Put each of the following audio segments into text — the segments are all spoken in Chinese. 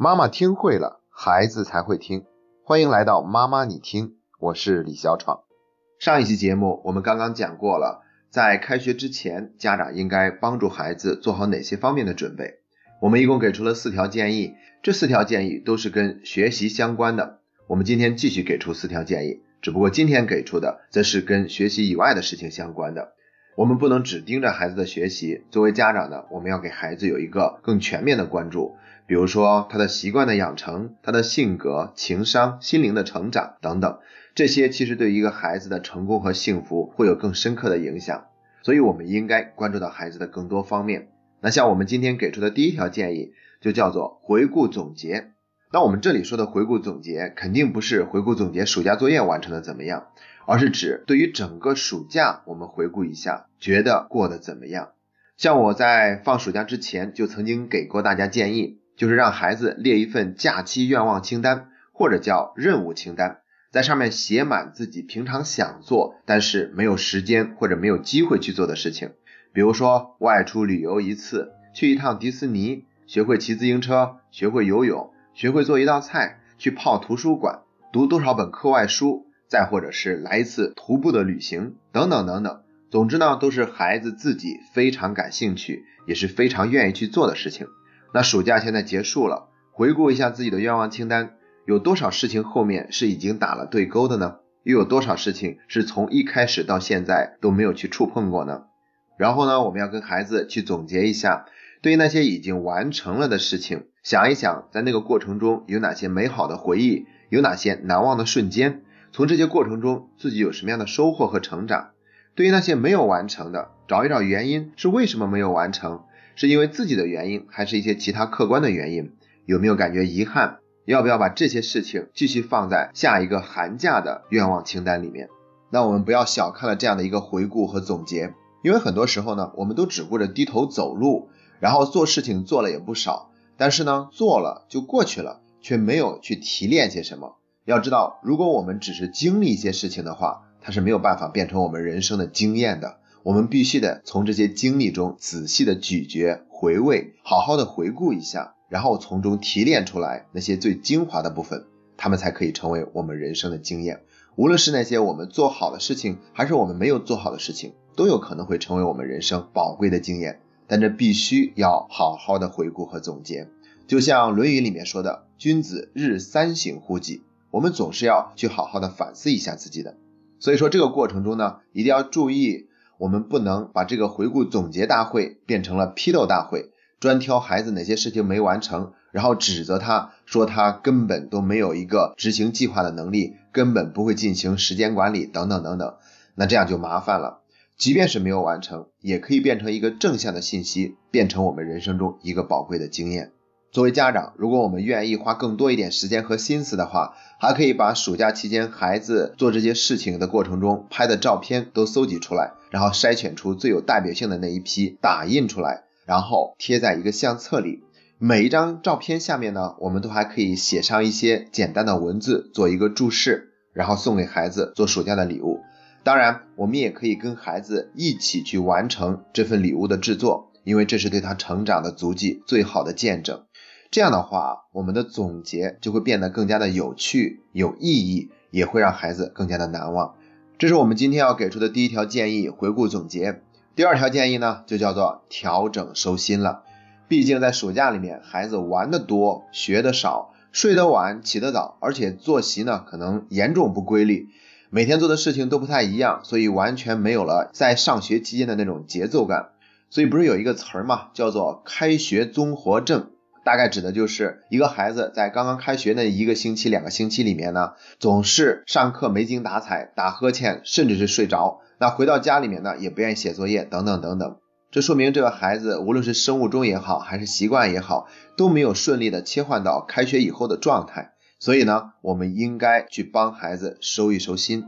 妈妈听会了，孩子才会听。欢迎来到妈妈你听，我是李小闯。上一期节目我们刚刚讲过了，在开学之前，家长应该帮助孩子做好哪些方面的准备。我们一共给出了四条建议，这四条建议都是跟学习相关的。我们今天继续给出四条建议，只不过今天给出的则是跟学习以外的事情相关的。我们不能只盯着孩子的学习，作为家长呢，我们要给孩子有一个更全面的关注，比如说他的习惯的养成、他的性格、情商、心灵的成长等等，这些其实对一个孩子的成功和幸福会有更深刻的影响，所以我们应该关注到孩子的更多方面。那像我们今天给出的第一条建议，就叫做回顾总结。那我们这里说的回顾总结，肯定不是回顾总结暑假作业完成的怎么样。而是指对于整个暑假，我们回顾一下，觉得过得怎么样？像我在放暑假之前就曾经给过大家建议，就是让孩子列一份假期愿望清单，或者叫任务清单，在上面写满自己平常想做但是没有时间或者没有机会去做的事情，比如说外出旅游一次，去一趟迪士尼，学会骑自行车，学会游泳，学会做一道菜，去泡图书馆，读多少本课外书。再或者是来一次徒步的旅行，等等等等。总之呢，都是孩子自己非常感兴趣，也是非常愿意去做的事情。那暑假现在结束了，回顾一下自己的愿望清单，有多少事情后面是已经打了对勾的呢？又有多少事情是从一开始到现在都没有去触碰过呢？然后呢，我们要跟孩子去总结一下，对于那些已经完成了的事情，想一想在那个过程中有哪些美好的回忆，有哪些难忘的瞬间。从这些过程中，自己有什么样的收获和成长？对于那些没有完成的，找一找原因是为什么没有完成？是因为自己的原因，还是一些其他客观的原因？有没有感觉遗憾？要不要把这些事情继续放在下一个寒假的愿望清单里面？那我们不要小看了这样的一个回顾和总结，因为很多时候呢，我们都只顾着低头走路，然后做事情做了也不少，但是呢，做了就过去了，却没有去提炼些什么。要知道，如果我们只是经历一些事情的话，它是没有办法变成我们人生的经验的。我们必须得从这些经历中仔细的咀嚼、回味，好好的回顾一下，然后从中提炼出来那些最精华的部分，它们才可以成为我们人生的经验。无论是那些我们做好的事情，还是我们没有做好的事情，都有可能会成为我们人生宝贵的经验。但这必须要好好的回顾和总结。就像《论语》里面说的：“君子日三省乎己。”我们总是要去好好的反思一下自己的，所以说这个过程中呢，一定要注意，我们不能把这个回顾总结大会变成了批斗大会，专挑孩子哪些事情没完成，然后指责他说他根本都没有一个执行计划的能力，根本不会进行时间管理等等等等，那这样就麻烦了。即便是没有完成，也可以变成一个正向的信息，变成我们人生中一个宝贵的经验。作为家长，如果我们愿意花更多一点时间和心思的话，还可以把暑假期间孩子做这些事情的过程中拍的照片都搜集出来，然后筛选出最有代表性的那一批，打印出来，然后贴在一个相册里。每一张照片下面呢，我们都还可以写上一些简单的文字，做一个注释，然后送给孩子做暑假的礼物。当然，我们也可以跟孩子一起去完成这份礼物的制作，因为这是对他成长的足迹最好的见证。这样的话，我们的总结就会变得更加的有趣、有意义，也会让孩子更加的难忘。这是我们今天要给出的第一条建议：回顾总结。第二条建议呢，就叫做调整收心了。毕竟在暑假里面，孩子玩的多，学的少，睡得晚，起得早，而且作息呢可能严重不规律，每天做的事情都不太一样，所以完全没有了在上学期间的那种节奏感。所以不是有一个词儿嘛，叫做开学综合症。大概指的就是一个孩子在刚刚开学那一个星期、两个星期里面呢，总是上课没精打采、打呵欠，甚至是睡着。那回到家里面呢，也不愿意写作业，等等等等。这说明这个孩子无论是生物钟也好，还是习惯也好，都没有顺利的切换到开学以后的状态。所以呢，我们应该去帮孩子收一收心。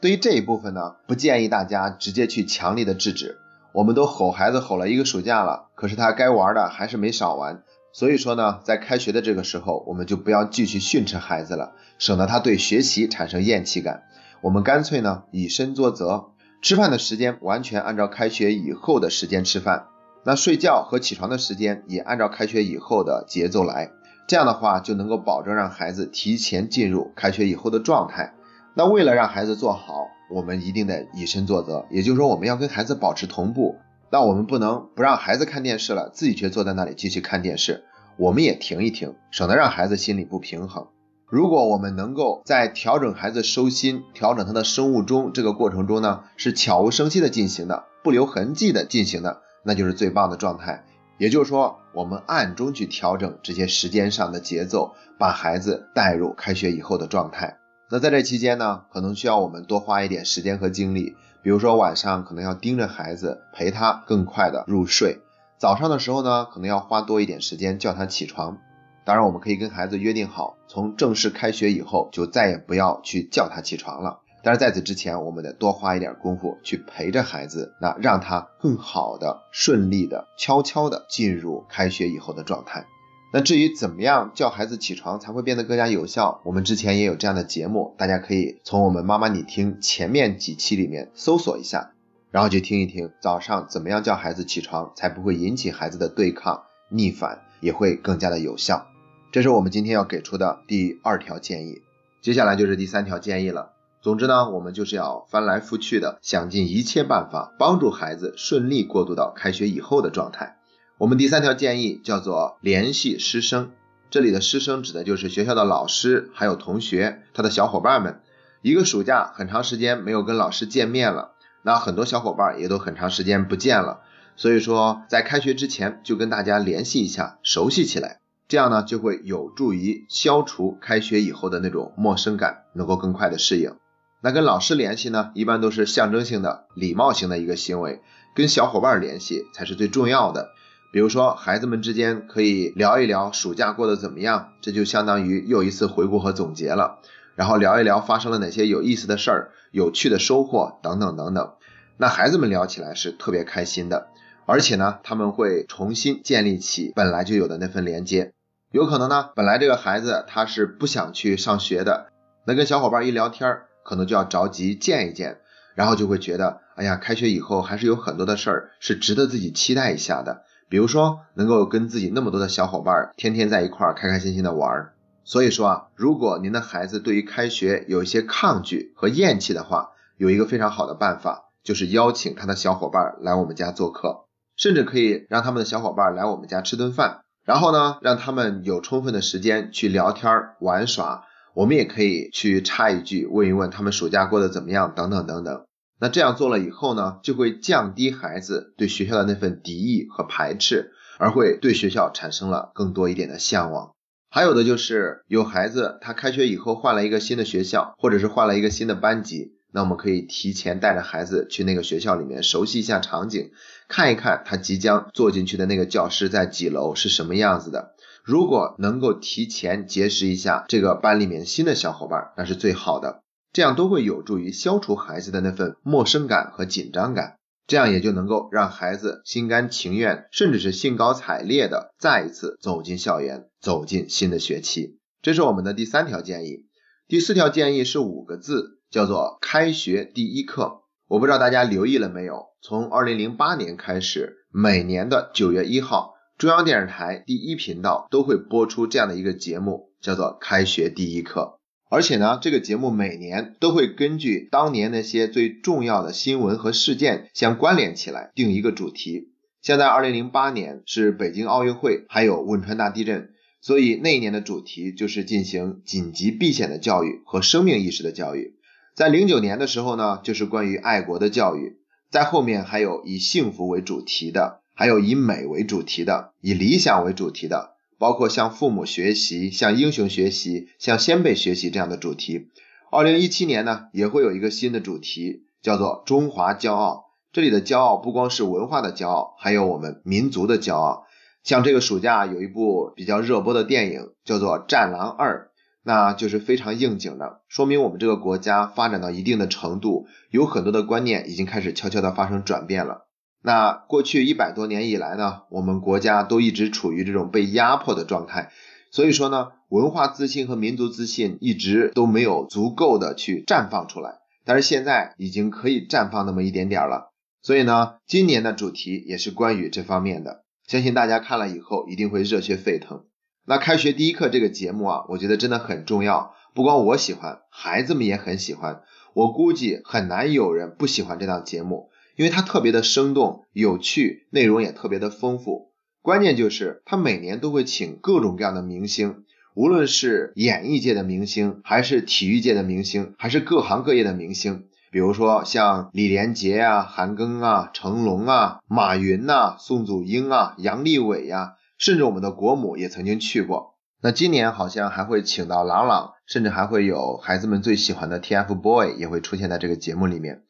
对于这一部分呢，不建议大家直接去强力的制止。我们都吼孩子吼了一个暑假了，可是他该玩的还是没少玩。所以说呢，在开学的这个时候，我们就不要继续训斥孩子了，省得他对学习产生厌弃感。我们干脆呢，以身作则，吃饭的时间完全按照开学以后的时间吃饭，那睡觉和起床的时间也按照开学以后的节奏来。这样的话就能够保证让孩子提前进入开学以后的状态。那为了让孩子做好，我们一定得以身作则，也就是说我们要跟孩子保持同步。那我们不能不让孩子看电视了，自己却坐在那里继续看电视。我们也停一停，省得让孩子心里不平衡。如果我们能够在调整孩子收心、调整他的生物钟这个过程中呢，是悄无声息的进行的，不留痕迹的进行的，那就是最棒的状态。也就是说，我们暗中去调整这些时间上的节奏，把孩子带入开学以后的状态。那在这期间呢，可能需要我们多花一点时间和精力。比如说晚上可能要盯着孩子，陪他更快的入睡；早上的时候呢，可能要花多一点时间叫他起床。当然，我们可以跟孩子约定好，从正式开学以后就再也不要去叫他起床了。但是在此之前，我们得多花一点功夫去陪着孩子，那让他更好的、顺利的、悄悄的进入开学以后的状态。那至于怎么样叫孩子起床才会变得更加有效，我们之前也有这样的节目，大家可以从我们妈妈你听前面几期里面搜索一下，然后去听一听早上怎么样叫孩子起床才不会引起孩子的对抗逆反，也会更加的有效。这是我们今天要给出的第二条建议，接下来就是第三条建议了。总之呢，我们就是要翻来覆去的想尽一切办法帮助孩子顺利过渡到开学以后的状态。我们第三条建议叫做联系师生，这里的师生指的就是学校的老师，还有同学，他的小伙伴们。一个暑假很长时间没有跟老师见面了，那很多小伙伴也都很长时间不见了，所以说在开学之前就跟大家联系一下，熟悉起来，这样呢就会有助于消除开学以后的那种陌生感，能够更快的适应。那跟老师联系呢，一般都是象征性的、礼貌性的一个行为，跟小伙伴联系才是最重要的。比如说，孩子们之间可以聊一聊暑假过得怎么样，这就相当于又一次回顾和总结了。然后聊一聊发生了哪些有意思的事儿、有趣的收获等等等等。那孩子们聊起来是特别开心的，而且呢，他们会重新建立起本来就有的那份连接。有可能呢，本来这个孩子他是不想去上学的，那跟小伙伴一聊天，可能就要着急见一见，然后就会觉得，哎呀，开学以后还是有很多的事儿是值得自己期待一下的。比如说，能够跟自己那么多的小伙伴天天在一块儿开开心心的玩儿。所以说啊，如果您的孩子对于开学有一些抗拒和厌弃的话，有一个非常好的办法，就是邀请他的小伙伴来我们家做客，甚至可以让他们的小伙伴来我们家吃顿饭，然后呢，让他们有充分的时间去聊天玩耍。我们也可以去插一句，问一问他们暑假过得怎么样，等等等等。那这样做了以后呢，就会降低孩子对学校的那份敌意和排斥，而会对学校产生了更多一点的向往。还有的就是有孩子他开学以后换了一个新的学校，或者是换了一个新的班级，那我们可以提前带着孩子去那个学校里面熟悉一下场景，看一看他即将坐进去的那个教室在几楼是什么样子的。如果能够提前结识一下这个班里面新的小伙伴，那是最好的。这样都会有助于消除孩子的那份陌生感和紧张感，这样也就能够让孩子心甘情愿，甚至是兴高采烈的再一次走进校园，走进新的学期。这是我们的第三条建议。第四条建议是五个字，叫做开学第一课。我不知道大家留意了没有，从二零零八年开始，每年的九月一号，中央电视台第一频道都会播出这样的一个节目，叫做开学第一课。而且呢，这个节目每年都会根据当年那些最重要的新闻和事件相关联起来定一个主题。现在二零零八年是北京奥运会，还有汶川大地震，所以那一年的主题就是进行紧急避险的教育和生命意识的教育。在零九年的时候呢，就是关于爱国的教育。在后面还有以幸福为主题的，还有以美为主题的，以理想为主题的。包括向父母学习、向英雄学习、向先辈学习这样的主题。二零一七年呢，也会有一个新的主题，叫做“中华骄傲”。这里的骄傲不光是文化的骄傲，还有我们民族的骄傲。像这个暑假有一部比较热播的电影，叫做《战狼二》，那就是非常应景的，说明我们这个国家发展到一定的程度，有很多的观念已经开始悄悄的发生转变了。那过去一百多年以来呢，我们国家都一直处于这种被压迫的状态，所以说呢，文化自信和民族自信一直都没有足够的去绽放出来，但是现在已经可以绽放那么一点点了。所以呢，今年的主题也是关于这方面的，相信大家看了以后一定会热血沸腾。那开学第一课这个节目啊，我觉得真的很重要，不光我喜欢，孩子们也很喜欢。我估计很难有人不喜欢这档节目，因为它特别的生动、有趣，内容也特别的丰富。关键就是他每年都会请各种各样的明星，无论是演艺界的明星，还是体育界的明星，还是各行各业的明星。比如说像李连杰啊、韩庚啊、成龙啊、马云呐、宋祖英啊、杨利伟呀。甚至我们的国母也曾经去过。那今年好像还会请到郎朗，甚至还会有孩子们最喜欢的 TFBOY 也会出现在这个节目里面。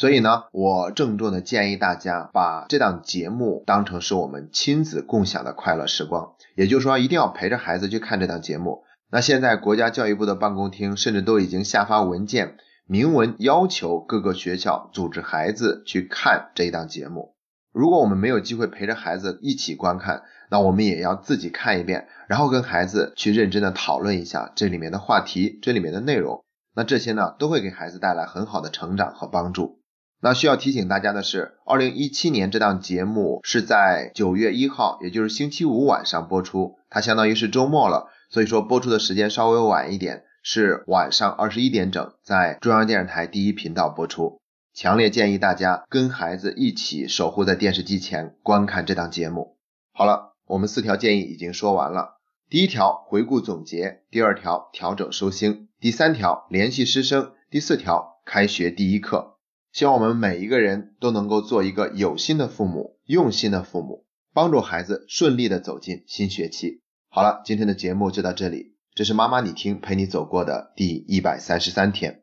所以呢，我郑重的建议大家把这档节目当成是我们亲子共享的快乐时光。也就是说，一定要陪着孩子去看这档节目。那现在国家教育部的办公厅甚至都已经下发文件，明文要求各个学校组织孩子去看这一档节目。如果我们没有机会陪着孩子一起观看，那我们也要自己看一遍，然后跟孩子去认真的讨论一下这里面的话题，这里面的内容。那这些呢，都会给孩子带来很好的成长和帮助。那需要提醒大家的是，二零一七年这档节目是在九月一号，也就是星期五晚上播出，它相当于是周末了，所以说播出的时间稍微晚一点，是晚上二十一点整，在中央电视台第一频道播出。强烈建议大家跟孩子一起守护在电视机前观看这档节目。好了，我们四条建议已经说完了。第一条，回顾总结；第二条，调整收心；第三条，联系师生；第四条，开学第一课。希望我们每一个人都能够做一个有心的父母，用心的父母，帮助孩子顺利的走进新学期。好了，今天的节目就到这里。这是妈妈你听陪你走过的第一百三十三天。